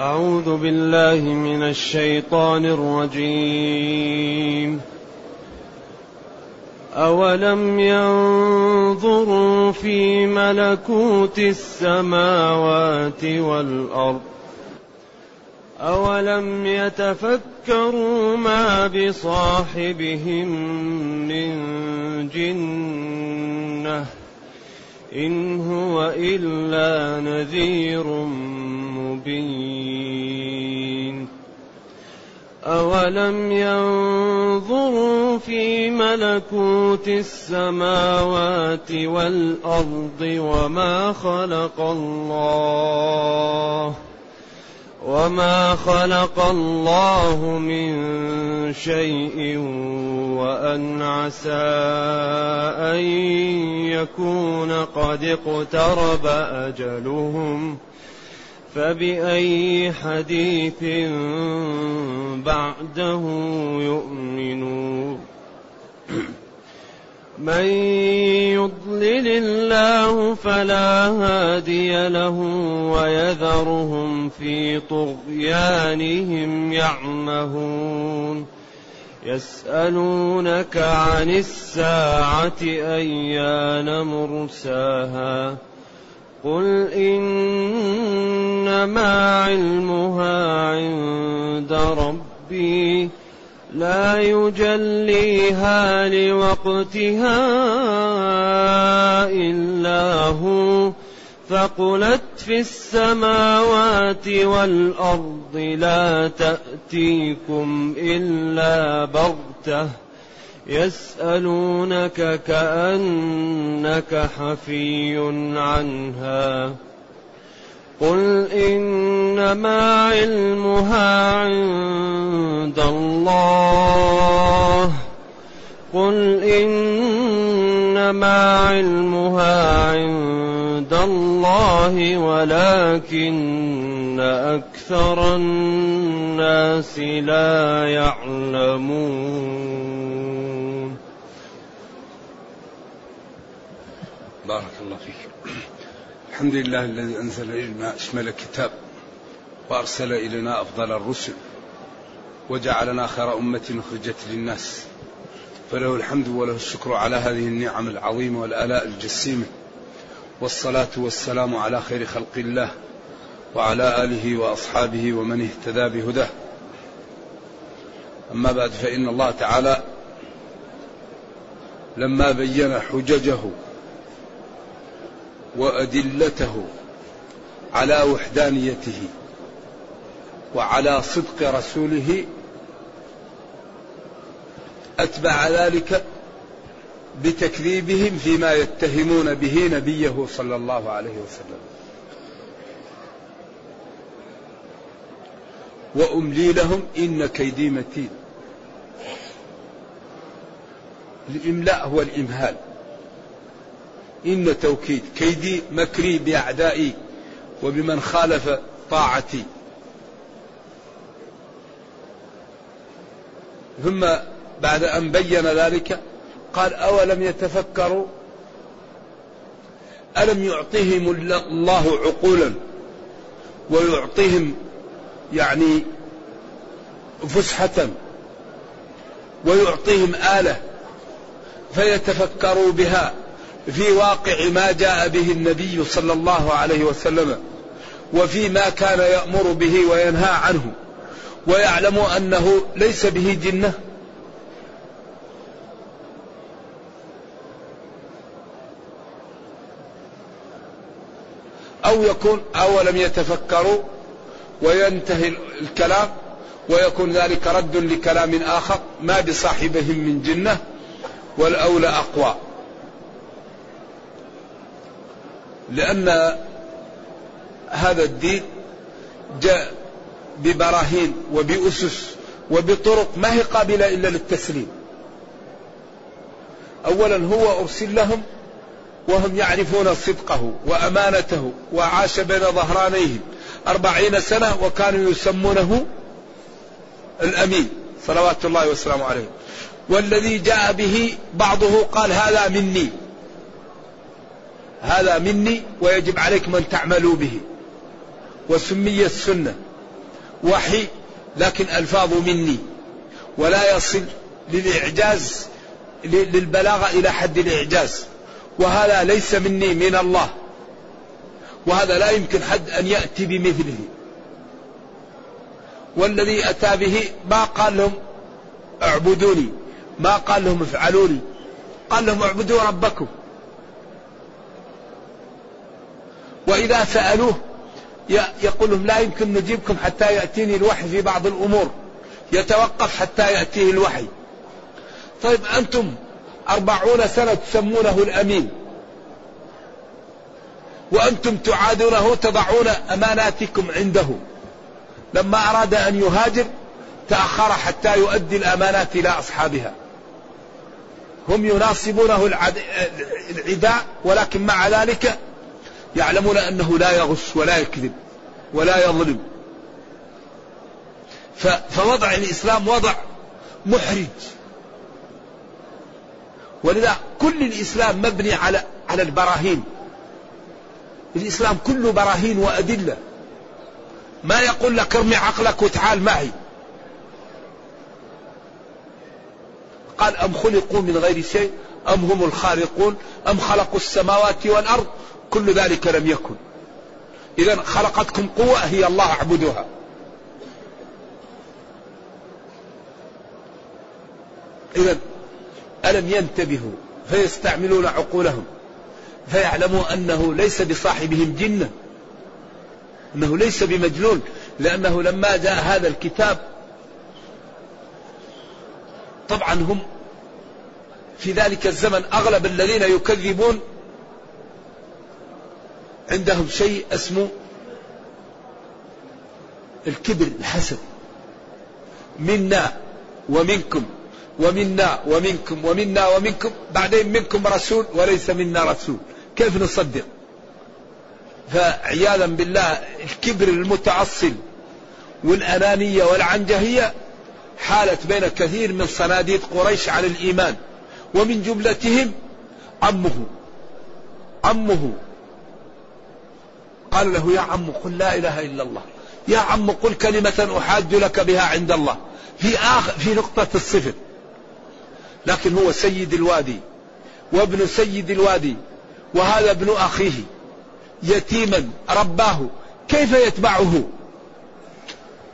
أعوذ بالله من الشيطان الرجيم. أولم ينظروا في ملكوت السماوات والأرض؟ أولم يتفكروا ما بصاحبهم من جنة؟ إن هو إلا نذير مبين. أولم ينظروا في ملكوت السماوات والأرض وما خلق الله وما خلق الله من شيء وأن عسى أن يكون قد اقترب أجلهم فبأي حديث بعده يؤمنون من يضلل الله فلا هادي له ويذرهم في طغيانهم يعمهون. يسألونك عن الساعة أيان مرساها. قل إنما علمها عند ربي. لا يجليها لوقتها إلا هو. فقلت في السماوات والأرض لا تأتيكم إلا بغتة. يسألونك كأنك حفي عنها. قل إنما علمها عند الله قل إنما علمها عند الله ولكن أكثر الناس لا يعلمون بارك الله فيك. الحمد لله الذي أنزل إلينا أشمل الكتاب وأرسل إلينا أفضل الرسل وجعلنا خير أمة أخرجت للناس فله الحمد وله الشكر على هذه النعم العظيمة والآلاء الجسيمة والصلاة والسلام على خير خلق الله وعلى آله وأصحابه ومن اهتدى بهداه. أما بعد فإن الله تعالى لما بين حججه وأدلته على وحدانيته وعلى صدق رسوله أتبع ذلك بتكذيبهم فيما يتهمون به نبيه صلى الله عليه وسلم. وأملي لهم إن كيدي متين. الإملاء هو الإمهال. إن توكيد كيدي مكري بأعدائي وبمن خالف طاعتي. ثم بعد أن بين ذلك قال أولم يتفكروا؟ ألم يعطيهم الله عقولا ويعطيهم يعني فسحة ويعطيهم آلة فيتفكروا بها في واقع ما جاء به النبي صلى الله عليه وسلم وفي ما كان يأمر به وينهى عنه ويعلم أنه ليس به جنة. أو يكون أولم يتفكروا وينتهي الكلام ويكون ذلك رد لكلام آخر ما بصاحبهم من جنة والأولى أقوى. لأن هذا الدين جاء ببراهين وبأسس وبطرق ما هي قابلة إلا للتسليم. أولا هو أرسل لهم وهم يعرفون صدقه وأمانته وعاش بين ظهرانيهم أربعين سنة وكانوا يسمونه الأمين صلوات الله وسلامه عليه. والذي جاء به بعضه قال هذا مني. هذا مني ويجب عليكم أن تعملوا به. وسمي السنة. وحي لكن ألفاظ مني. ولا يصل للإعجاز للبلاغة إلى حد الإعجاز. وهذا ليس مني من الله. وهذا لا يمكن حد أن يأتي بمثله. والذي أتى به ما قال لهم اعبدوني ما قال لهم افعلوا لي قال لهم اعبدوا ربكم. وإذا سألوه يقول لهم لا يمكن نجيبكم حتى يأتيني الوحي في بعض الأمور. يتوقف حتى يأتيه الوحي. طيب أنتم أربعون سنة تسمونه الأمين. وأنتم تعادونه تضعون أماناتكم عنده. لما أراد أن يهاجر تأخر حتى يؤدي الأمانات إلى أصحابها. هم يناصبونه العداء ولكن مع ذلك يعلمون أنه لا يغش ولا يكذب ولا يظلم. فوضع الإسلام وضع محرج. ولذا كل الإسلام مبني على على البراهين. الإسلام كله براهين وأدلة. ما يقول لك ارمي عقلك وتعال معي. قال أم خلقوا من غير شيء؟ أم هم الخالقون؟ أم خلقوا السماوات والأرض؟ كل ذلك لم يكن. إذا خلقتكم قوة هي الله اعبدوها إذا ألم ينتبهوا فيستعملون عقولهم فيعلموا أنه ليس بصاحبهم جنة أنه ليس بمجنون لأنه لما جاء هذا الكتاب طبعا هم في ذلك الزمن أغلب الذين يكذبون عندهم شيء اسمه الكبر الحسد. منا ومنكم ومنا ومنكم ومنا ومنكم بعدين منكم رسول وليس منا رسول. كيف نصدق؟ فعياذا بالله الكبر المتعصب والأنانية والعنجهية حالت بين كثير من صناديد قريش على الإيمان ومن جملتهم عمه عمه قال له يا عم قل لا إله إلا الله. يا عم قل كلمة أحاج لك بها عند الله. في آخر في نقطة الصفر. لكن هو سيد الوادي وابن سيد الوادي وهذا ابن أخيه يتيما رباه. كيف يتبعه؟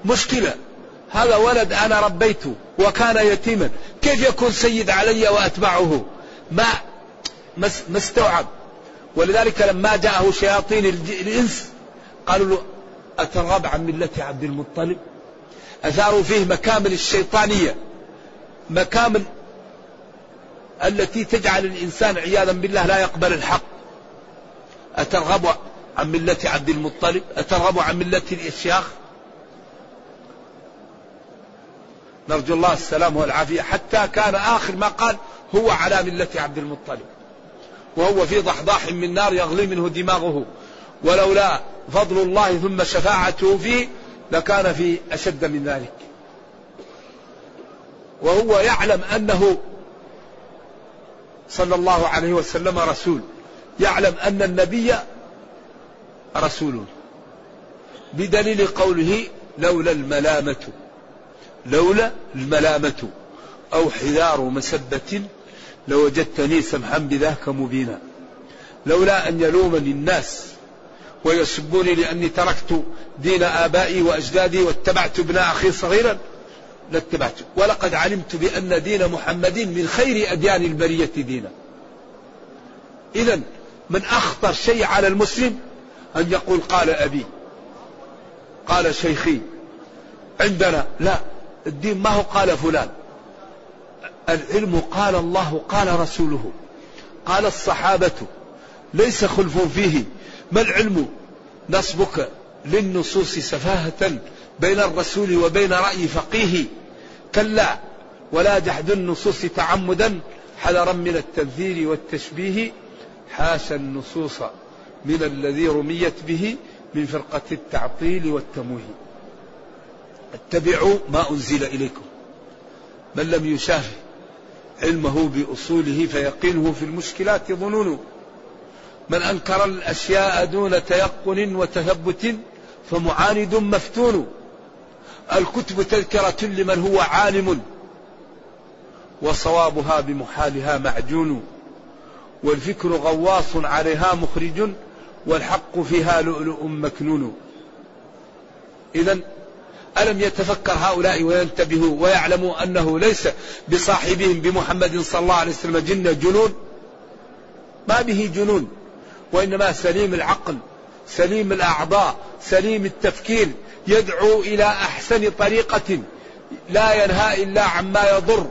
مشكلة. هذا ولد أنا ربيته وكان يتيما. كيف يكون سيد علي وأتبعه؟ ما ما استوعب. ولذلك لما جاءه شياطين الإنس قالوا له أترغب عن ملة عبد المطلب؟ أثاروا فيه مكامن الشيطانية مكامن التي تجعل الإنسان عياذا بالله لا يقبل الحق. أترغب عن ملة عبد المطلب؟ أترغب عن ملة الإشياخ نرجو الله السلام والعافية. حتى كان آخر ما قال هو على ملة عبد المطلب. وهو في ضحضاح من نار يغلي منه دماغه. ولولا فضل الله ثم شفاعته فيه لكان في أشد من ذلك. وهو يعلم أنه صلى الله عليه وسلم رسول. يعلم أن النبي رسول. بدليل قوله لولا الملامة. لولا الملامة. أو حذار مسبة لوجدتني سمحا بذاك مبينا. لولا أن يلومني الناس ويسبوني لأني تركت دين آبائي وأجدادي واتبعت ابن أخي صغيرا لاتبعته ولقد علمت بأن دين محمد من خير أديان البرية دينا. إذا من أخطر شيء على المسلم أن يقول قال أبي قال شيخي عندنا لا الدين ما هو قال فلان. العلم قال الله قال رسوله. قال الصحابة ليس خلف فيه. ما العلم؟ نصبك للنصوص سفاهة بين الرسول وبين رأي فقيه. كلا ولا جحد النصوص تعمدا حذرا من التمثيل والتشبيه. حاشا النصوص من الذي رميت به من فرقة التعطيل والتمويه. اتبعوا ما أنزل إليكم. من لم يشافه علمه بأصوله فيقينه في المشكلات ظنونه. من أنكر الأشياء دون تيقن وتثبت فمعاند مفتون. الكتب تذكرة لمن هو عالم وصوابها بمحالها معجون. والفكر غواص عليها مخرج والحق فيها لؤلؤ مكنون. إذا ألم يتفكر هؤلاء وينتبهوا ويعلموا أنه ليس بصاحبهم بمحمد صلى الله عليه وسلم جنة جنون؟ ما به جنون. وإنما سليم العقل سليم الأعضاء سليم التفكير يدعو إلى أحسن طريقة لا ينهى إلا عما يضر.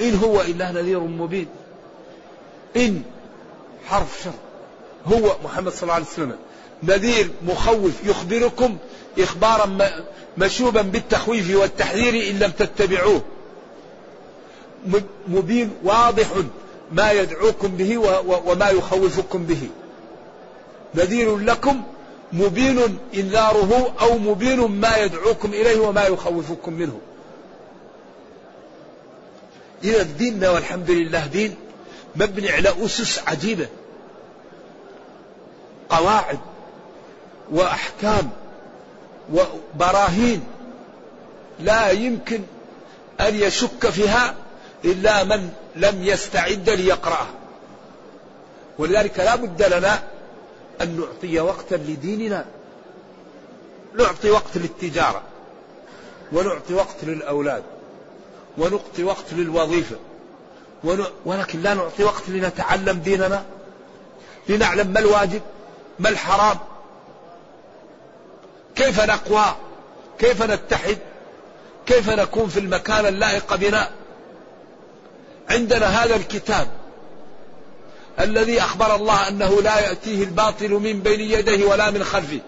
إن هو إلا نذير مبين. إن حرف شر هو محمد صلى الله عليه وسلم. نذير مخوف يخبركم إخبارا مشوبا بالتخويف والتحذير إن لم تتبعوه. مبين واضح ما يدعوكم به وما يخوفكم به. نذير لكم مبين إنذاره أو مبين ما يدعوكم إليه وما يخوفكم منه. إذا ديننا والحمد لله دين مبني على أسس عجيبة. قواعد. وأحكام وبراهين لا يمكن أن يشك فيها إلا من لم يستعد ليقرأها. ولذلك لا بد لنا أن نعطي وقتا لديننا نعطي وقت للتجارة ونعطي وقت للأولاد ونعطي وقت للوظيفة ولكن لا نعطي وقت لنتعلم ديننا لنعلم ما الواجب ما الحرام. كيف نقوى؟ كيف نتحد؟ كيف نكون في المكان اللائق بنا؟ عندنا هذا الكتاب الذي أخبر الله أنه لا يأتيه الباطل من بين يديه ولا من خلفه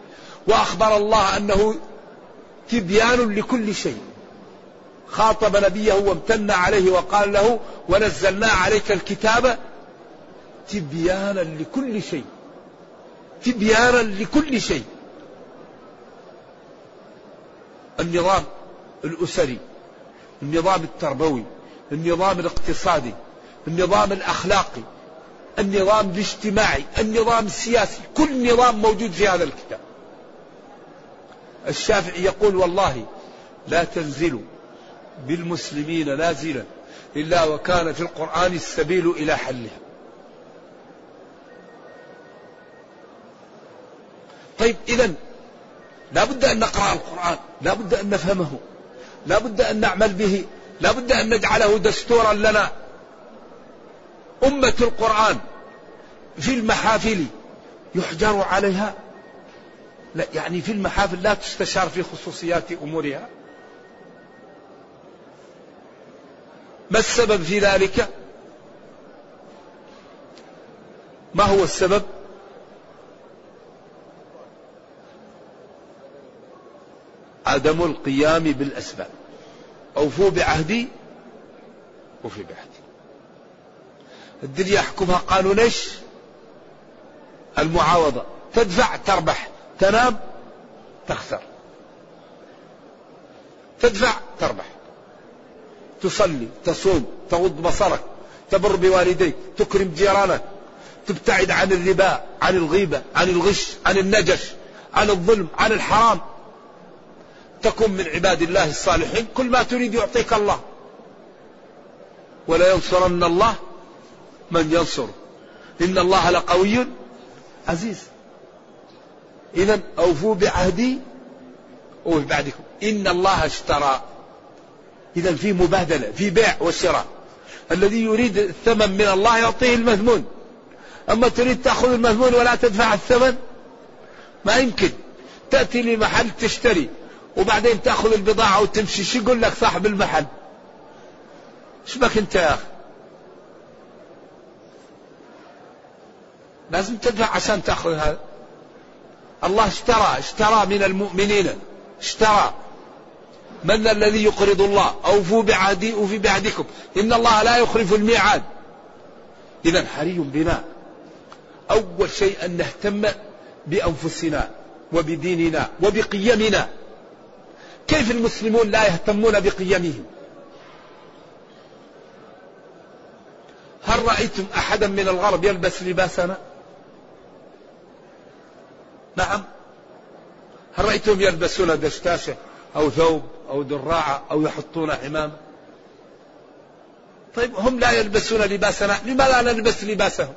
وأخبر الله أنه تبيان لكل شيء. خاطب نبيه وامتن عليه وقال له ونزلنا عليك الكتاب تبيانا لكل شيء. تبيانا لكل شيء. النظام الأسري النظام التربوي النظام الاقتصادي النظام الأخلاقي النظام الاجتماعي النظام السياسي كل نظام موجود في هذا الكتاب. الشافعي يقول والله لا تنزل بالمسلمين نازلا إلا وكان في القرآن السبيل إلى حلها. طيب إذا لا بد أن نقرأ القرآن لا بد أن نفهمه لا بد أن نعمل به لا بد أن نجعله دستورا لنا. أمة القرآن في المحافل يحجر عليها؟ لا يعني في المحافل لا تستشار في خصوصيات أمورها. ما السبب في ذلك؟ ما هو السبب؟ عدم القيام بالأسباب. أوفوا بعهدي وفي بعهدي. الدنيا يحكمها. قانون إيش؟ المعاوضة. تدفع تربح. تنام تخسر. تدفع تربح. تصلي تصوم تغض بصرك تبر بوالديك تكرم جيرانك تبتعد عن الربا عن الغيبة عن الغش عن النجش عن الظلم عن الحرام. تكن من عباد الله الصالحين. كل ما تريد يعطيك الله. ولا ينصرن الله من ينصر. إن الله لقوي عزيز. إذا أوفوا بعهدي أوف بعدكم إن الله اشترى. إذا في مبادلة في بيع وشراء. الذي يريد الثمن من الله يعطيه المثمون أما تريد تأخذ المثمون ولا تدفع الثمن ما يمكن. تأتي لمحل تشتري. وبعدين تأخذ البضاعة وتمشي. شو يقول لك صاحب المحل؟ إيش بك انت يا أخي؟ لازم تدفع عشان تأخذ هذا. الله اشترى اشترى من المؤمنين. اشترى. من الذي يقرض الله؟ أوفوا بعهدي أوفي بعهدكم. إن الله لا يخلف الميعاد. إذا حري بنا. أول شيء أن نهتم بأنفسنا وبديننا وبقيمنا. كيف المسلمون لا يهتمون بقيمهم؟ هل رأيتم أحدا من الغرب يلبس لباسنا؟ نعم. هل رأيتهم يلبسون دشتاشة أو ثوب أو دراعة أو يحطون حمام؟ طيب هم لا يلبسون لباسنا لماذا لا نلبس لباسهم؟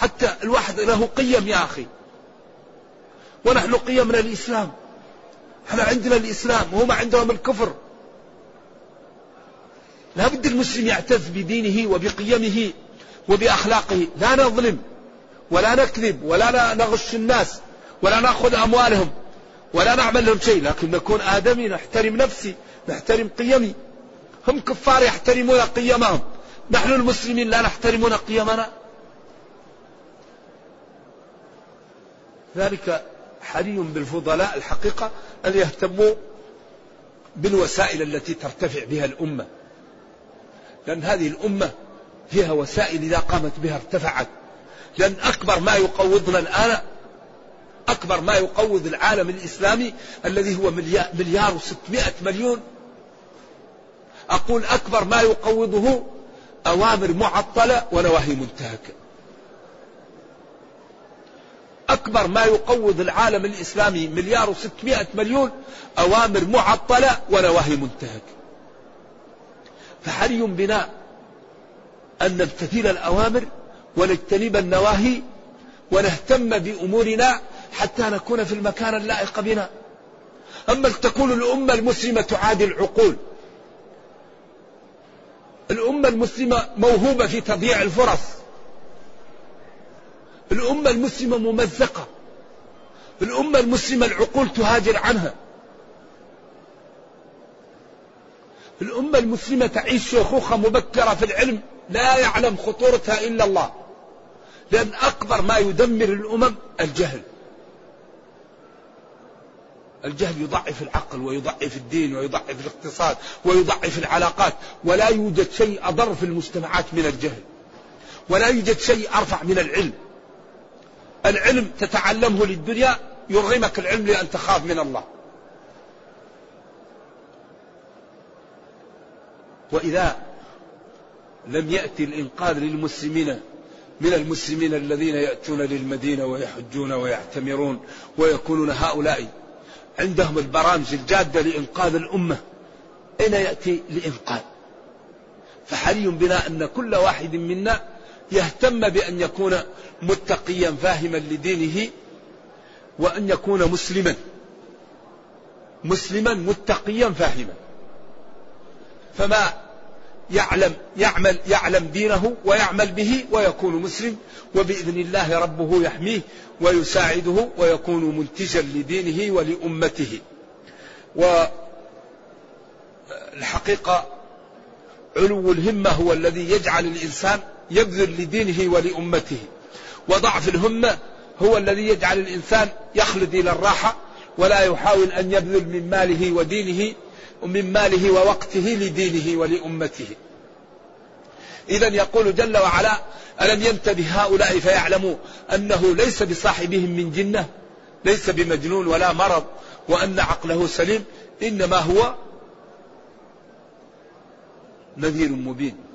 حتى الواحد له قيم يا أخي. ونحن قيمنا الإسلام إحنا عندنا الإسلام وهم عندهم الكفر. لا بد المسلم يعتز بدينه وبقيمه وبأخلاقه. لا نظلم ولا نكذب ولا نغش الناس ولا نأخذ أموالهم ولا نعمل لهم شيء. لكن نكون آدمي نحترم نفسي نحترم قيمي. هم كفار يحترمون قيمهم. نحن المسلمين لا نحترمون قيمنا. ذلك حري بالفضلاء الحقيقة أن يهتموا بالوسائل التي ترتفع بها الأمة. لأن هذه الأمة فيها وسائل إذا قامت بها ارتفعت. لأن أكبر ما يقوضنا الآن أكبر ما يقوض العالم الإسلامي الذي هو مليار وستمائة مليون. أقول أكبر ما يقوضه أوامر معطلة ونواهي منتهكة. أكبر ما يقوض العالم الإسلامي مليار وستمائة مليون أوامر معطلة ونواهي منتهكة فحري بنا أن نمتثل الأوامر ونجتنب النواهي ونهتم بأمورنا حتى نكون في المكان اللائق بنا؟ أما تكون الأمة المسلمة تعادي العقول؟ الأمة المسلمة موهوبة في تضييع الفرص الأمة المسلمة ممزقة. الأمة المسلمة العقول تهاجر عنها. الأمة المسلمة تعيش شيخوخة مبكرة في العلم لا يعلم خطورتها إلا الله. لأن أكبر ما يدمر الأمم الجهل. الجهل يضعف العقل ويضعف الدين ويضعف الاقتصاد ويضعف العلاقات. ولا يوجد شيء أضر في المجتمعات من الجهل. ولا يوجد شيء أرفع من العلم. العلم تتعلمه للدنيا يرغمك العلم لأن تخاف من الله. وإذا لم يأتي الإنقاذ للمسلمين من المسلمين الذين يأتون للمدينة ويحجون ويعتمرون ويكونون هؤلاء عندهم البرامج الجادة لإنقاذ الأمة أين يأتي لإنقاذ فحري بنا أن كل واحد منا يهتم بأن يكون متقيا فاهما لدينه وأن يكون مسلما. مسلما متقيا فاهما. فما يعلم يعمل يعلم دينه ويعمل به ويكون مسلم وبإذن الله ربه يحميه ويساعده ويكون منتجا لدينه ولأمته. والحقيقة علو الهمة هو الذي يجعل الإنسان يبذل لدينه ولأمته. وضعف الهمة هو الذي يجعل الإنسان يخلد إلى الراحة ولا يحاول أن يبذل من ماله ودينه ومن ماله ووقته لدينه ولأمته. إذا يقول جل وعلا ألم ينتبه هؤلاء فيعلموا أنه ليس بصاحبهم من جنة ليس بمجنون ولا مرض وأن عقله سليم إنما هو نذير مبين.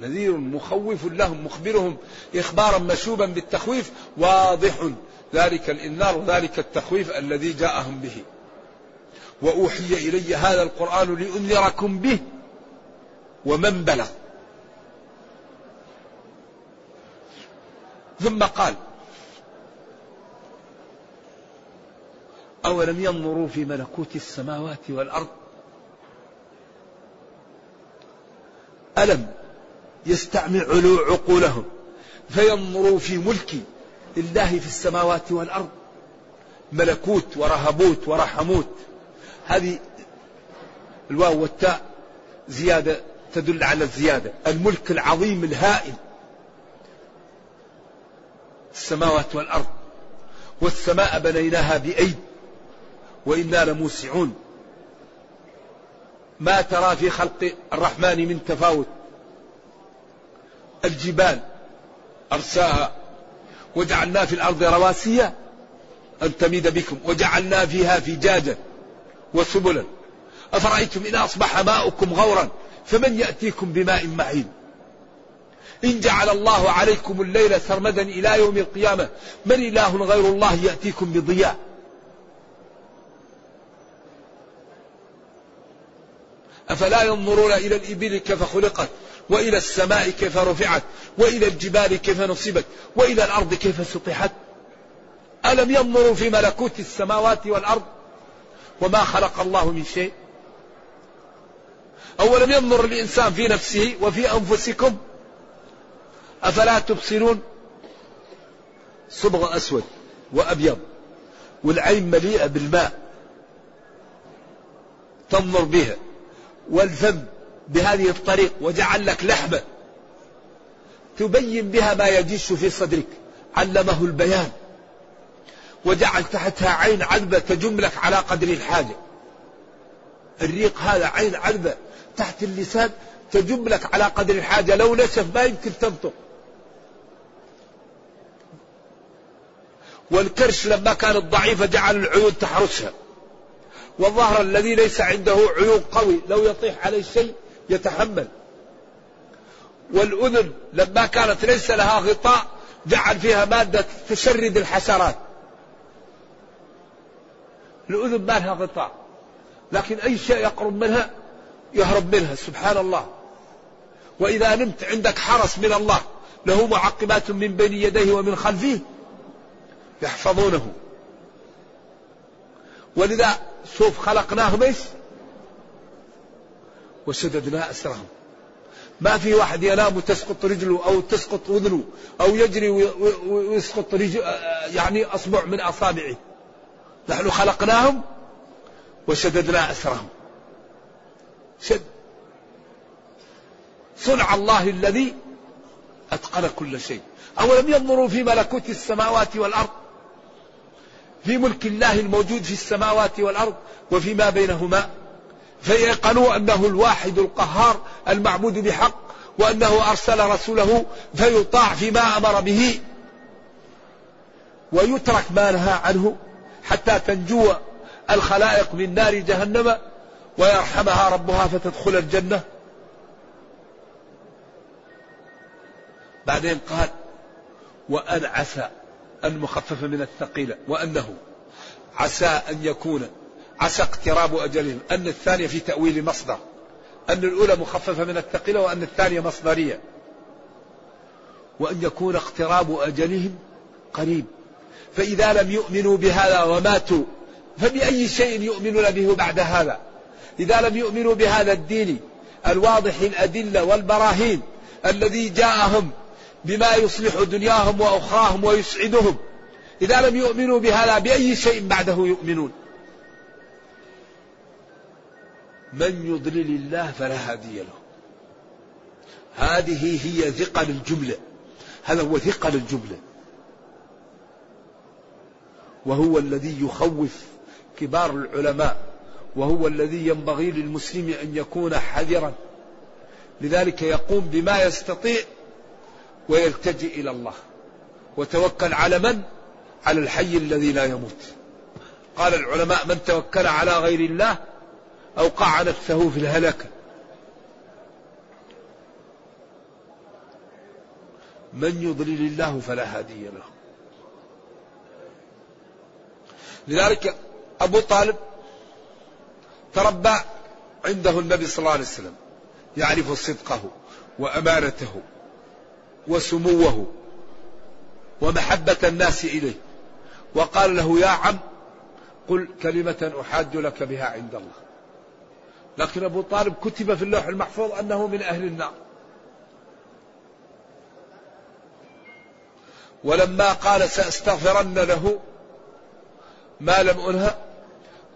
نذير مخوف لهم مخبرهم إخبارا مشوبا بالتخويف واضح. ذلك الإنذار وذلك التخويف الذي جاءهم به. وأوحي إلي هذا القرآن لأنذركم به. ومن بلغ. ثم قال أولم ينظروا في ملكوت السماوات والأرض؟ ألم؟ يستعمل علو عقولهم فينظروا في ملك الله في السماوات والأرض. ملكوت ورهبوت ورحموت. هذه الواو والتاء زيادة تدل على الزيادة. الملك العظيم الهائل. السماوات والأرض. والسماء بنيناها بأيد وإنا لموسعون. ما ترى في خلق الرحمن من تفاوت. الجبال أرساها وجعلنا في الأرض رواسي أن تميد بكم وجعلنا فيها فجاجا وسبلا. أفرأيتم إن أصبح ماؤكم غورا فمن يأتيكم بماء معين؟ إن جعل الله عليكم الليل سرمدا إلى يوم القيامة من إله غير الله يأتيكم بضياء؟ أفلا ينظرون إلى الإبل كيف خلقت؟ وإلى السماء كيف رفعت وإلى الجبال كيف نصبت وإلى الأرض كيف سطحت. ألم ينظروا في ملكوت السماوات والأرض؟ وما خلق الله من شيء. أولم ينظر الإنسان في نفسه وفي أنفسكم؟ أفلا تبصرون؟ صبغ أسود وأبيض والعين مليئة بالماء تنظر بها والفم بهذه الطريق وجعل لك لحمة. تبين بها ما يجيش في صدرك. علمه البيان. وجعل تحتها عين عذبة تجم لك على قدر الحاجة. الريق هذا عين عذبة تحت اللسان تجم لك على قدر الحاجة. لو نشف ما يمكن تنطق. والكرش لما كانت ضعيفة جعل العيون تحرسها. والظهر الذي ليس عنده عيون قوي. لو يطيح عليه شيء يتحمل. والأذن لما كانت ليس لها غطاء جعل فيها مادة تشرد الحشرات. الأذن ما لها غطاء لكن أي شيء يقرب منها يهرب منها سبحان الله. وإذا نمت عندك حرس من الله له معقبات من بين يديه ومن خلفه يحفظونه. ولذا شوف خلقناهم إيش؟ وشددنا أسرهم. ما في واحد ينام تسقط رجله أو تسقط أذنه أو يجري ويسقط رجل يعني أصبع من أصابعه. نحن خلقناهم وشددنا أسرهم. شد صنع الله الذي أتقن كل شيء. أولم ينظروا في ملكوت السماوات والأرض؟ في ملك الله الموجود في السماوات والأرض وفيما بينهما؟ فيقنوا أنه الواحد القهار المعبود بحق وأنه أرسل رسوله فيطاع فيما أمر به ويترك ما نهى عنه حتى تنجو الخلائق من نار جهنم ويرحمها ربها فتدخل الجنة. بعدين قال وأن عسى المخفف من الثقيلة وأنه عسى أن يكون عسى اقتراب أجلهم. أن الثانية في تأويل مصدر. أن الأولى مخففة من الثقيلة وأن الثانية مصدرية. وأن يكون اقتراب أجلهم قريب. فإذا لم يؤمنوا بهذا وماتوا فبأي شيء يؤمنون به بعد هذا؟ إذا لم يؤمنوا بهذا الدين الواضح الأدلة والبراهين الذي جاءهم بما يصلح دنياهم وأخراهم ويسعدهم إذا لم يؤمنوا بهذا بأي شيء بعده يؤمنون؟ من يضلل الله فلا هادي له. هذه هي ثقل الجملة. هذا هو ثقل الجملة. وهو الذي يخوف كبار العلماء. وهو الذي ينبغي للمسلم أن يكون حذرا. لذلك يقوم بما يستطيع ويلتجئ إلى الله. وتوكل على من؟ على الحي الذي لا يموت. قال العلماء من توكل على غير الله أوقع نفسه في الهلكة من يضلل الله فلا هادي له. لذلك أبو طالب تربى عنده النبي صلى الله عليه وسلم يعرف صدقه وأمانته وسموه ومحبة الناس إليه. وقال له يا عم قل كلمة أحاج لك بها عند الله. لكن أبو طالب كتب في اللوح المحفوظ أنه من أهل النار. ولما قال سأستغفرن له ما لم أنهى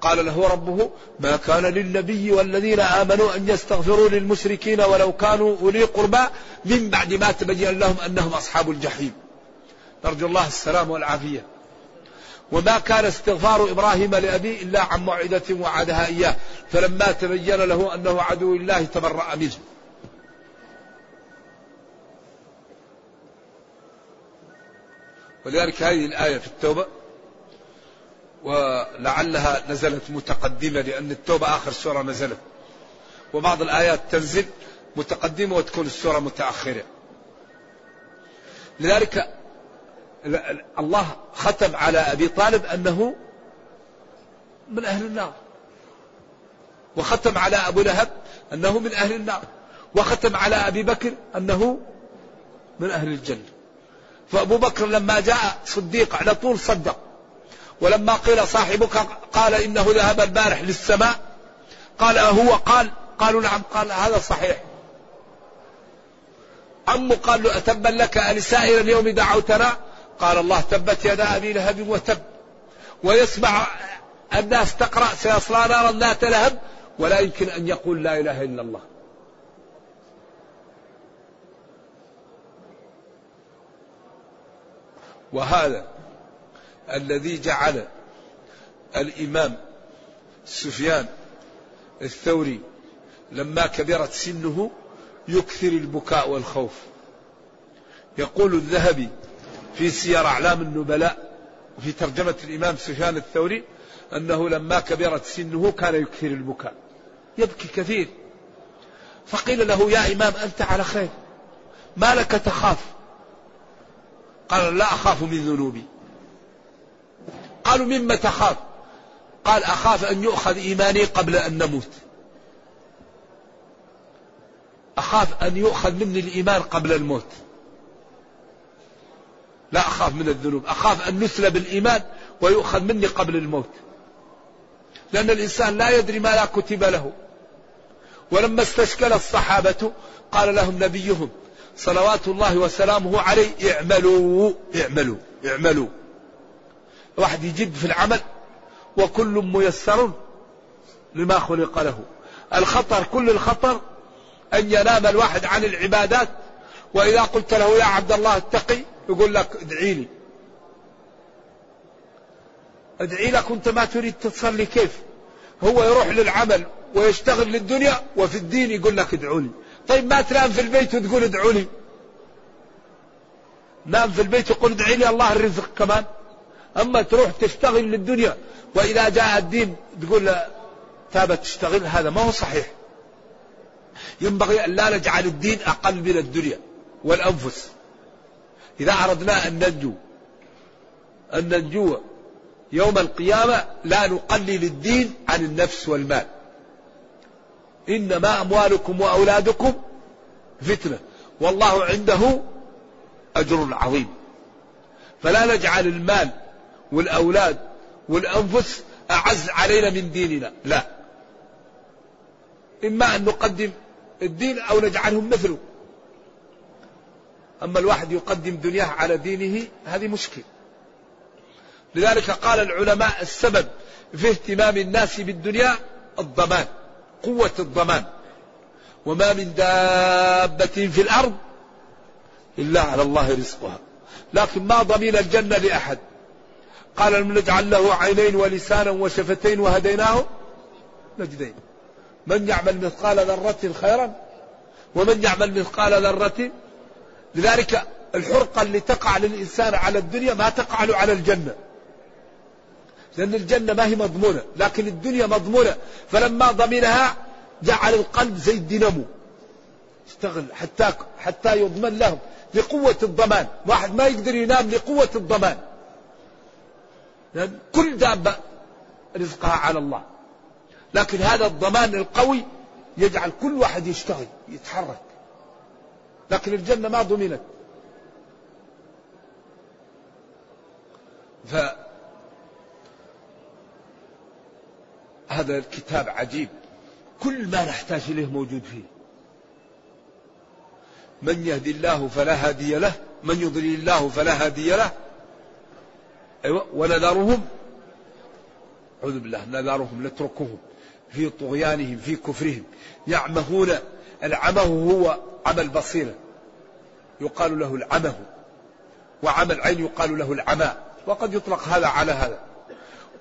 قال له ربه ما كان للنبي والذين آمنوا أن يستغفروا للمشركين ولو كانوا أولي قربى من بعد ما تبين لهم أنهم أصحاب الجحيم. نرجو الله السلام والعافية. وما كان استغفار إبراهيم لأبيه إلا عن موعدة وعدها إياه. فلما تبين له أنه عدو الله تبرأ منه. ولذلك هذه الآية في التوبة ولعلها نزلت متقدمة لأن التوبة آخر سورة نزلت. وبعض الآيات تنزل متقدمة وتكون السورة متأخرة. لذلك الله ختم على أبي طالب أنه من أهل النار. وختم على أبو لهب أنه من أهل النار. وختم على أبي بكر أنه من أهل الجنة. فأبو بكر لما جاء صديق على طول صدق. ولما قيل صاحبك قال إنه ذهب البارح للسماء. قال هو قال قالوا نعم. قال هذا صحيح. عمه قال له أتبا لك ألسائر اليوم دعوتنا؟ قال الله تبت يدا أبي لهب وتب. ويسمع الناس تقرأ سيصلى نارا ذات لهب ولا يمكن أن يقول لا إله إلا الله. وهذا الذي جعل الإمام سفيان الثوري لما كبرت سنه يكثر البكاء والخوف. يقول الذهبي في سير أعلام النبلاء وفي ترجمة الإمام سفيان الثوري أنه لما كبرت سنه كان يكثر البكاء يبكي كثير. فقيل له يا إمام أنت على خير. ما لك تخاف؟ قال لا أخاف من ذنوبي. قالوا مما تخاف؟ قال أخاف أن يؤخذ إيماني قبل أن نموت. أخاف أن يؤخذ مني الإيمان قبل الموت. لا أخاف من الذنوب أخاف أن نسلب الإيمان ويؤخذ مني قبل الموت. لأن الإنسان لا يدري ما لا كتب له. ولما استشكل الصحابة قال لهم نبيهم صلوات الله وسلامه عليه اعملوا اعملوا اعملوا. واحد يجد في العمل وكل ميسر لما خلق له. الخطر كل الخطر أن ينام الواحد عن العبادات. وإذا قلت له يا عبد الله اتقي يقول لك ادعي لي. ادعي لك وانت ما تريد تصلي كيف؟ هو يروح للعمل ويشتغل للدنيا وفي الدين يقول لك ادعوا لي. طيب ما تنام في البيت وتقول ادعوا لي. نام في البيت وقل ادعي لي الله الرزق كمان. أما تروح تشتغل للدنيا وإذا جاء الدين تقول تابت تشتغل هذا ما هو صحيح. ينبغي أن لا نجعل الدين أقل من الدنيا والأنفس. إذا اردنا أن ننجو أن ننجو يوم القيامة لا نقلل الدين عن النفس والمال. إنما أموالكم وأولادكم فتنة. والله عنده أجر عظيم. فلا نجعل المال والأولاد والأنفس أعز علينا من ديننا. لا. إما أن نقدم الدين أو نجعلهم مثله. أما الواحد يقدم دنياه على دينه هذه مشكلة. لذلك قال العلماء السبب في اهتمام الناس بالدنيا الضمان قوة الضمان. وما من دابة في الأرض إلا على الله رزقها. لكن ما ضمين الجنة لأحد. قال لم نجعل له عينين ولسانا وشفتين وهديناه نجدين. من يعمل مثقال ذرة خيرا ومن يعمل مثقال ذرة لذلك الحرقة اللي تقع للإنسان على الدنيا ما تقع له على الجنة. لأن الجنة ما هي مضمونة لكن الدنيا مضمونة. فلما ضمنها جعل القلب زي الدينامو. اشتغل حتى حتى يضمن لهم لقوة الضمان. واحد ما يقدر ينام لقوة الضمان. لأن كل دابة رزقها على الله. لكن هذا الضمان القوي يجعل كل واحد يشتغل يتحرك. لكن الجنة ما ضمنت. ف هذا الكتاب عجيب. كل ما نحتاج إليه موجود فيه. من يهدي الله فلا هادي له من يضلل الله فلا هادي له. أيوة ونذرهم. أعوذ بالله نذرهم نتركهم في طغيانهم في كفرهم. يعمهون العمه هو عمى البصيرة يقال له العمه. وعمى العين يقال له العمى وقد يطلق هذا على هذا.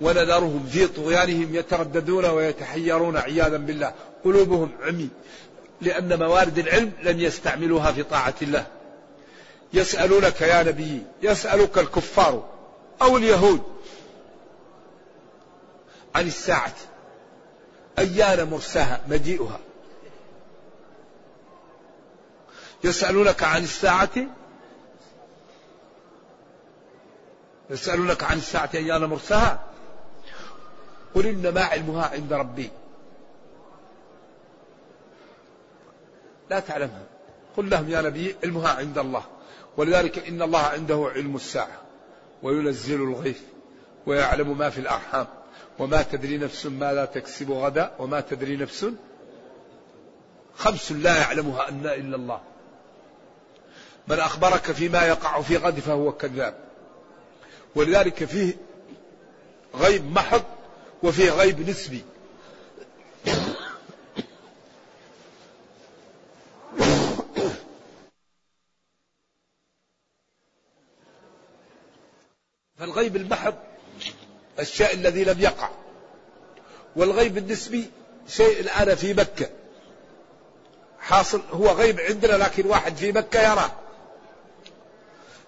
ونذرهم في طغيانهم يترددون ويتحيرون عياذا بالله. قلوبهم عمي. لأن موارد العلم لم يستعملوها في طاعة الله. يسألونك يا نبي يسألك الكفار أو اليهود عن الساعة. أيان مرساها مجيئها؟ يسألونك عن الساعة؟ يسألونك عن الساعة أيان مرساها؟ قل إنما علمها عند ربي. لا تعلمها. قل لهم يا نبي علمها عند الله. ولذلك إن الله عنده علم الساعة وينزل الغيث ويعلم ما في الأرحام وما تدري نفس ماذا تكسب غدا وما تدري نفس خمس لا يعلمها أن إلا الله. من أخبرك فيما يقع في غد فهو كذاب. ولذلك فيه غيب محض وفيه غيب نسبي. فالغيب المحض الشيء الذي لم يقع. والغيب النسبي شيء الآن في مكة. حاصل هو غيب عندنا لكن واحد في مكة يراه.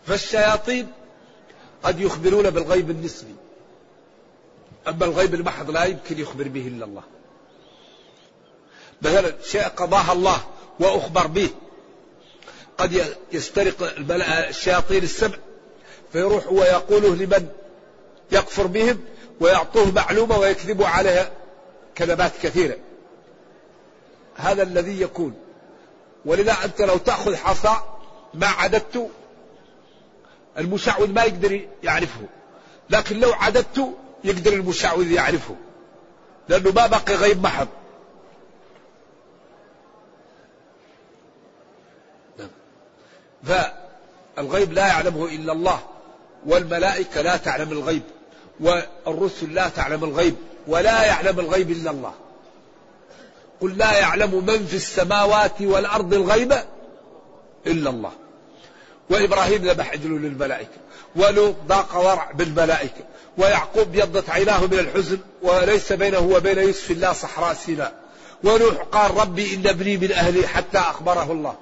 فالشياطين قد يخبرون بالغيب النسبي. أما الغيب المحض لا يمكن يخبر به إلا الله. مثلا شيء قضاها الله وأخبر به. قد يسترق الشياطين السبع. فيروح ويقوله لمن يكفر بهم ويعطوه معلومة ويكذبوا عليها كذبات كثيرة. هذا الذي يكون. ولذا أنت لو تأخذ حصى ما عددت المشعوذ ما يقدر يعرفه. لكن لو عددت يقدر المشعوذ يعرفه. لأنه ما بقي غيب محض نعم. فالغيب لا يعلمه إلا الله والملائكة لا تعلم الغيب والرسل لا تعلم الغيب ولا يعلم الغيب إلا الله. قل لا يعلم من في السماوات والأرض الغيب إلا الله. وإبراهيم ذبح عجل للملائكة ولوط ضاق ورع بالملائكة ويعقوب بيضت عيناه من الحزن وليس بينه وبين يوسف الله صحراء سيناء. ونوح قال ربي إن ابني من أهلي حتى أخبره الله.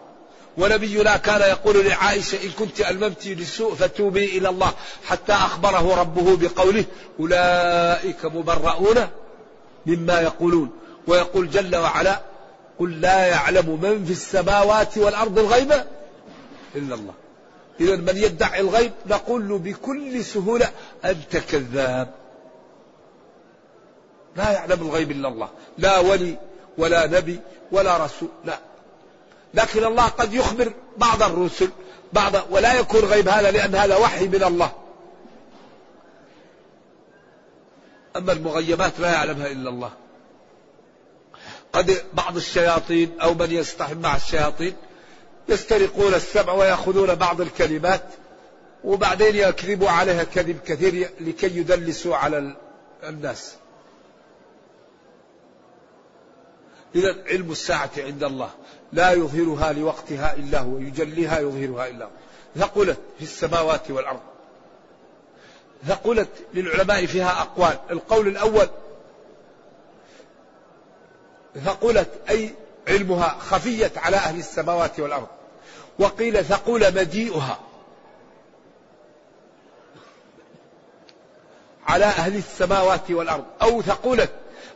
ونبينا كان يقول لعائشة إن كنت ألممت لسوء فتوبي إلى الله حتى أخبره ربه بقوله أولئك مبرؤون مما يقولون. ويقول جل وعلا قل لا يعلم من في السماوات والأرض الغيب إلا الله. إذا من يدعي الغيب نقول له بكل سهولة أنت كذاب. لا يعلم الغيب إلا الله. لا ولي ولا نبي ولا رسول. لا. لكن الله قد يخبر بعض الرسل بعض ولا يكون غيب هذا لأن هذا وحي من الله. أما المغيبات لا يعلمها إلا الله. قد بعض الشياطين أو من يستحم مع الشياطين يسترقون السمع ويأخذون بعض الكلمات وبعدين يكذبوا عليها كذب كثير لكي يدلسوا على الناس. إذا علم الساعة عند الله لا يظهرها لوقتها إلا هو يجليها يظهرها إلا هو. ثقلت في السماوات والأرض. ثقلت للعلماء فيها أقوال. القول الأول ثقلت أي علمها خفيت على أهل السماوات والأرض. وقيل ثقول مجيئها. على أهل السماوات والأرض. أو ثقلت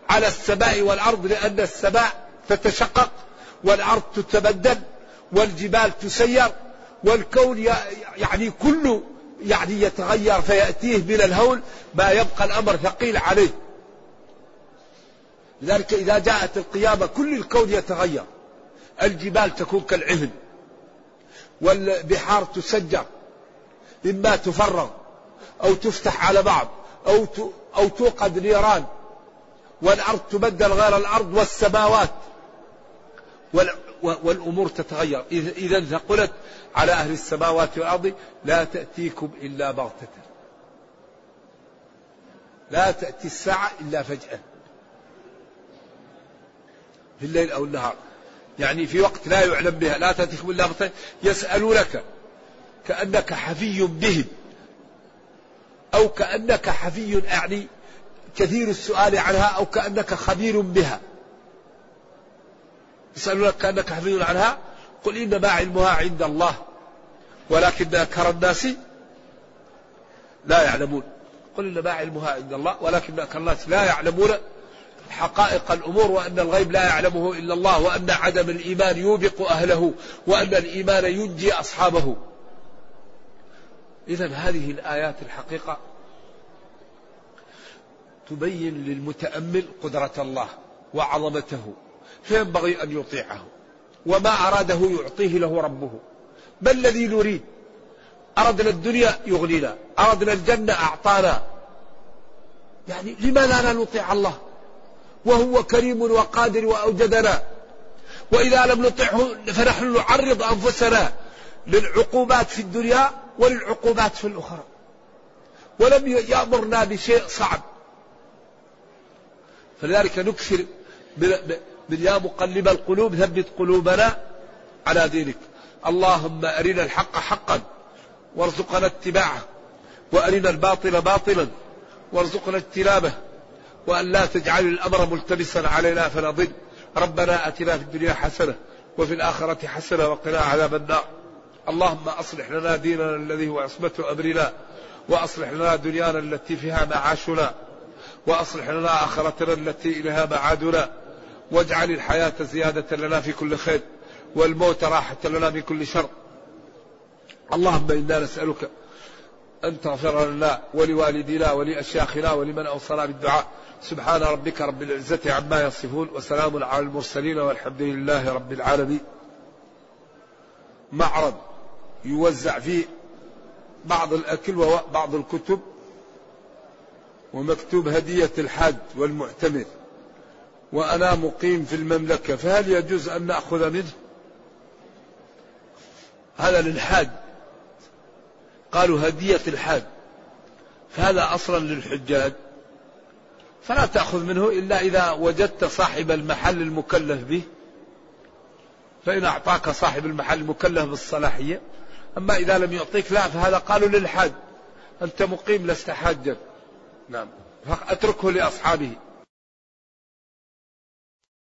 على السماء والأرض لأن السماء تتشقق والأرض تتبدل والجبال تسير والكون يعني كله يعني يتغير فيأتيه من الهول ما يبقى الأمر ثقيل عليه. لذلك إذا جاءت القيامة كل الكون يتغير. الجبال تكون كالعهن. والبحار تسجر. إما تفرغ. أو تفتح على بعض. أو أو توقد نيران. والأرض تبدل غير الأرض والسماوات. والأمور تتغير. إذا ثقلت على أهل السماوات والأرض لا تأتيكم إلا بغتة. لا تأتي الساعة إلا فجأة. في الليل أو النهار. يعني في وقت لا يعلم بها لا تأتيكم إلا بغتة يسألونك كأنك حفي بهم أو كأنك حفي يعني كثير السؤال عنها أو كأنك خبير بها. يسألونك كأنك حفي عنها قل إنما علمها عند الله ولكن أكثر الناس لا يعلمون. قل إنما علمها عند الله ولكن أكثر الناس لا يعلمون حقائق الأمور وأن الغيب لا يعلمه إلا الله وأن عدم الإيمان يوبق أهله وأن الإيمان ينجي أصحابه. إذا هذه الآيات الحقيقة تبين للمتأمل قدرة الله وعظمته فينبغي أن يطيعه وما أراده يعطيه له ربه. ما الذي نريد؟ أردنا الدنيا يغنينا أردنا الجنة أعطانا. يعني لماذا لا نطيع الله؟ وهو كريم وقادر وأوجدنا. وإذا لم نطعه فنحن نعرض أنفسنا للعقوبات في الدنيا وللعقوبات في الأخرى. ولم يأمرنا بشيء صعب. فلذلك نكثر من يا مقلب القلوب ثبت قلوبنا على دينك. اللهم أرنا الحق حقا وارزقنا اتباعه. وأرنا الباطل باطلا وارزقنا اجتنابه. وأن لا تجعل الأمر ملتبسا علينا فنضل ربنا أتنا في الدنيا حسنة وفي الآخرة حسنة وقنا عذاب النار. اللهم أصلح لنا ديننا الذي هو عصمة أمرنا وأصلح لنا دنيانا التي فيها معاشنا وأصلح لنا آخرتنا التي إليها معادنا. واجعل الحياة زيادة لنا في كل خير والموت راحة لنا من كل شر. اللهم إنا نسألك أن تغفر لنا ولوالدينا ولأشياخنا ولمن أوصنا بالدعاء. سبحان ربك رب العزة عما يصفون وسلام على المرسلين والحمد لله رب العالمين. معرض يوزع فيه بعض الأكل وبعض الكتب ومكتوب هدية الحاج والمعتمر. وأنا مقيم في المملكة فهل يجوز أن نأخذ منه؟ هذا للحاج. قالوا هدية الحاج. فهذا أصلا للحجاج. فلا تأخذ منه إلا إذا وجدت صاحب المحل المكلف به. فإن أعطاك صاحب المحل المكلف بالصلاحية. أما إذا لم يعطيك لا فهذا قالوا للحاج. أنت مقيم لست حاجا. نعم. اتركه لأصحابه.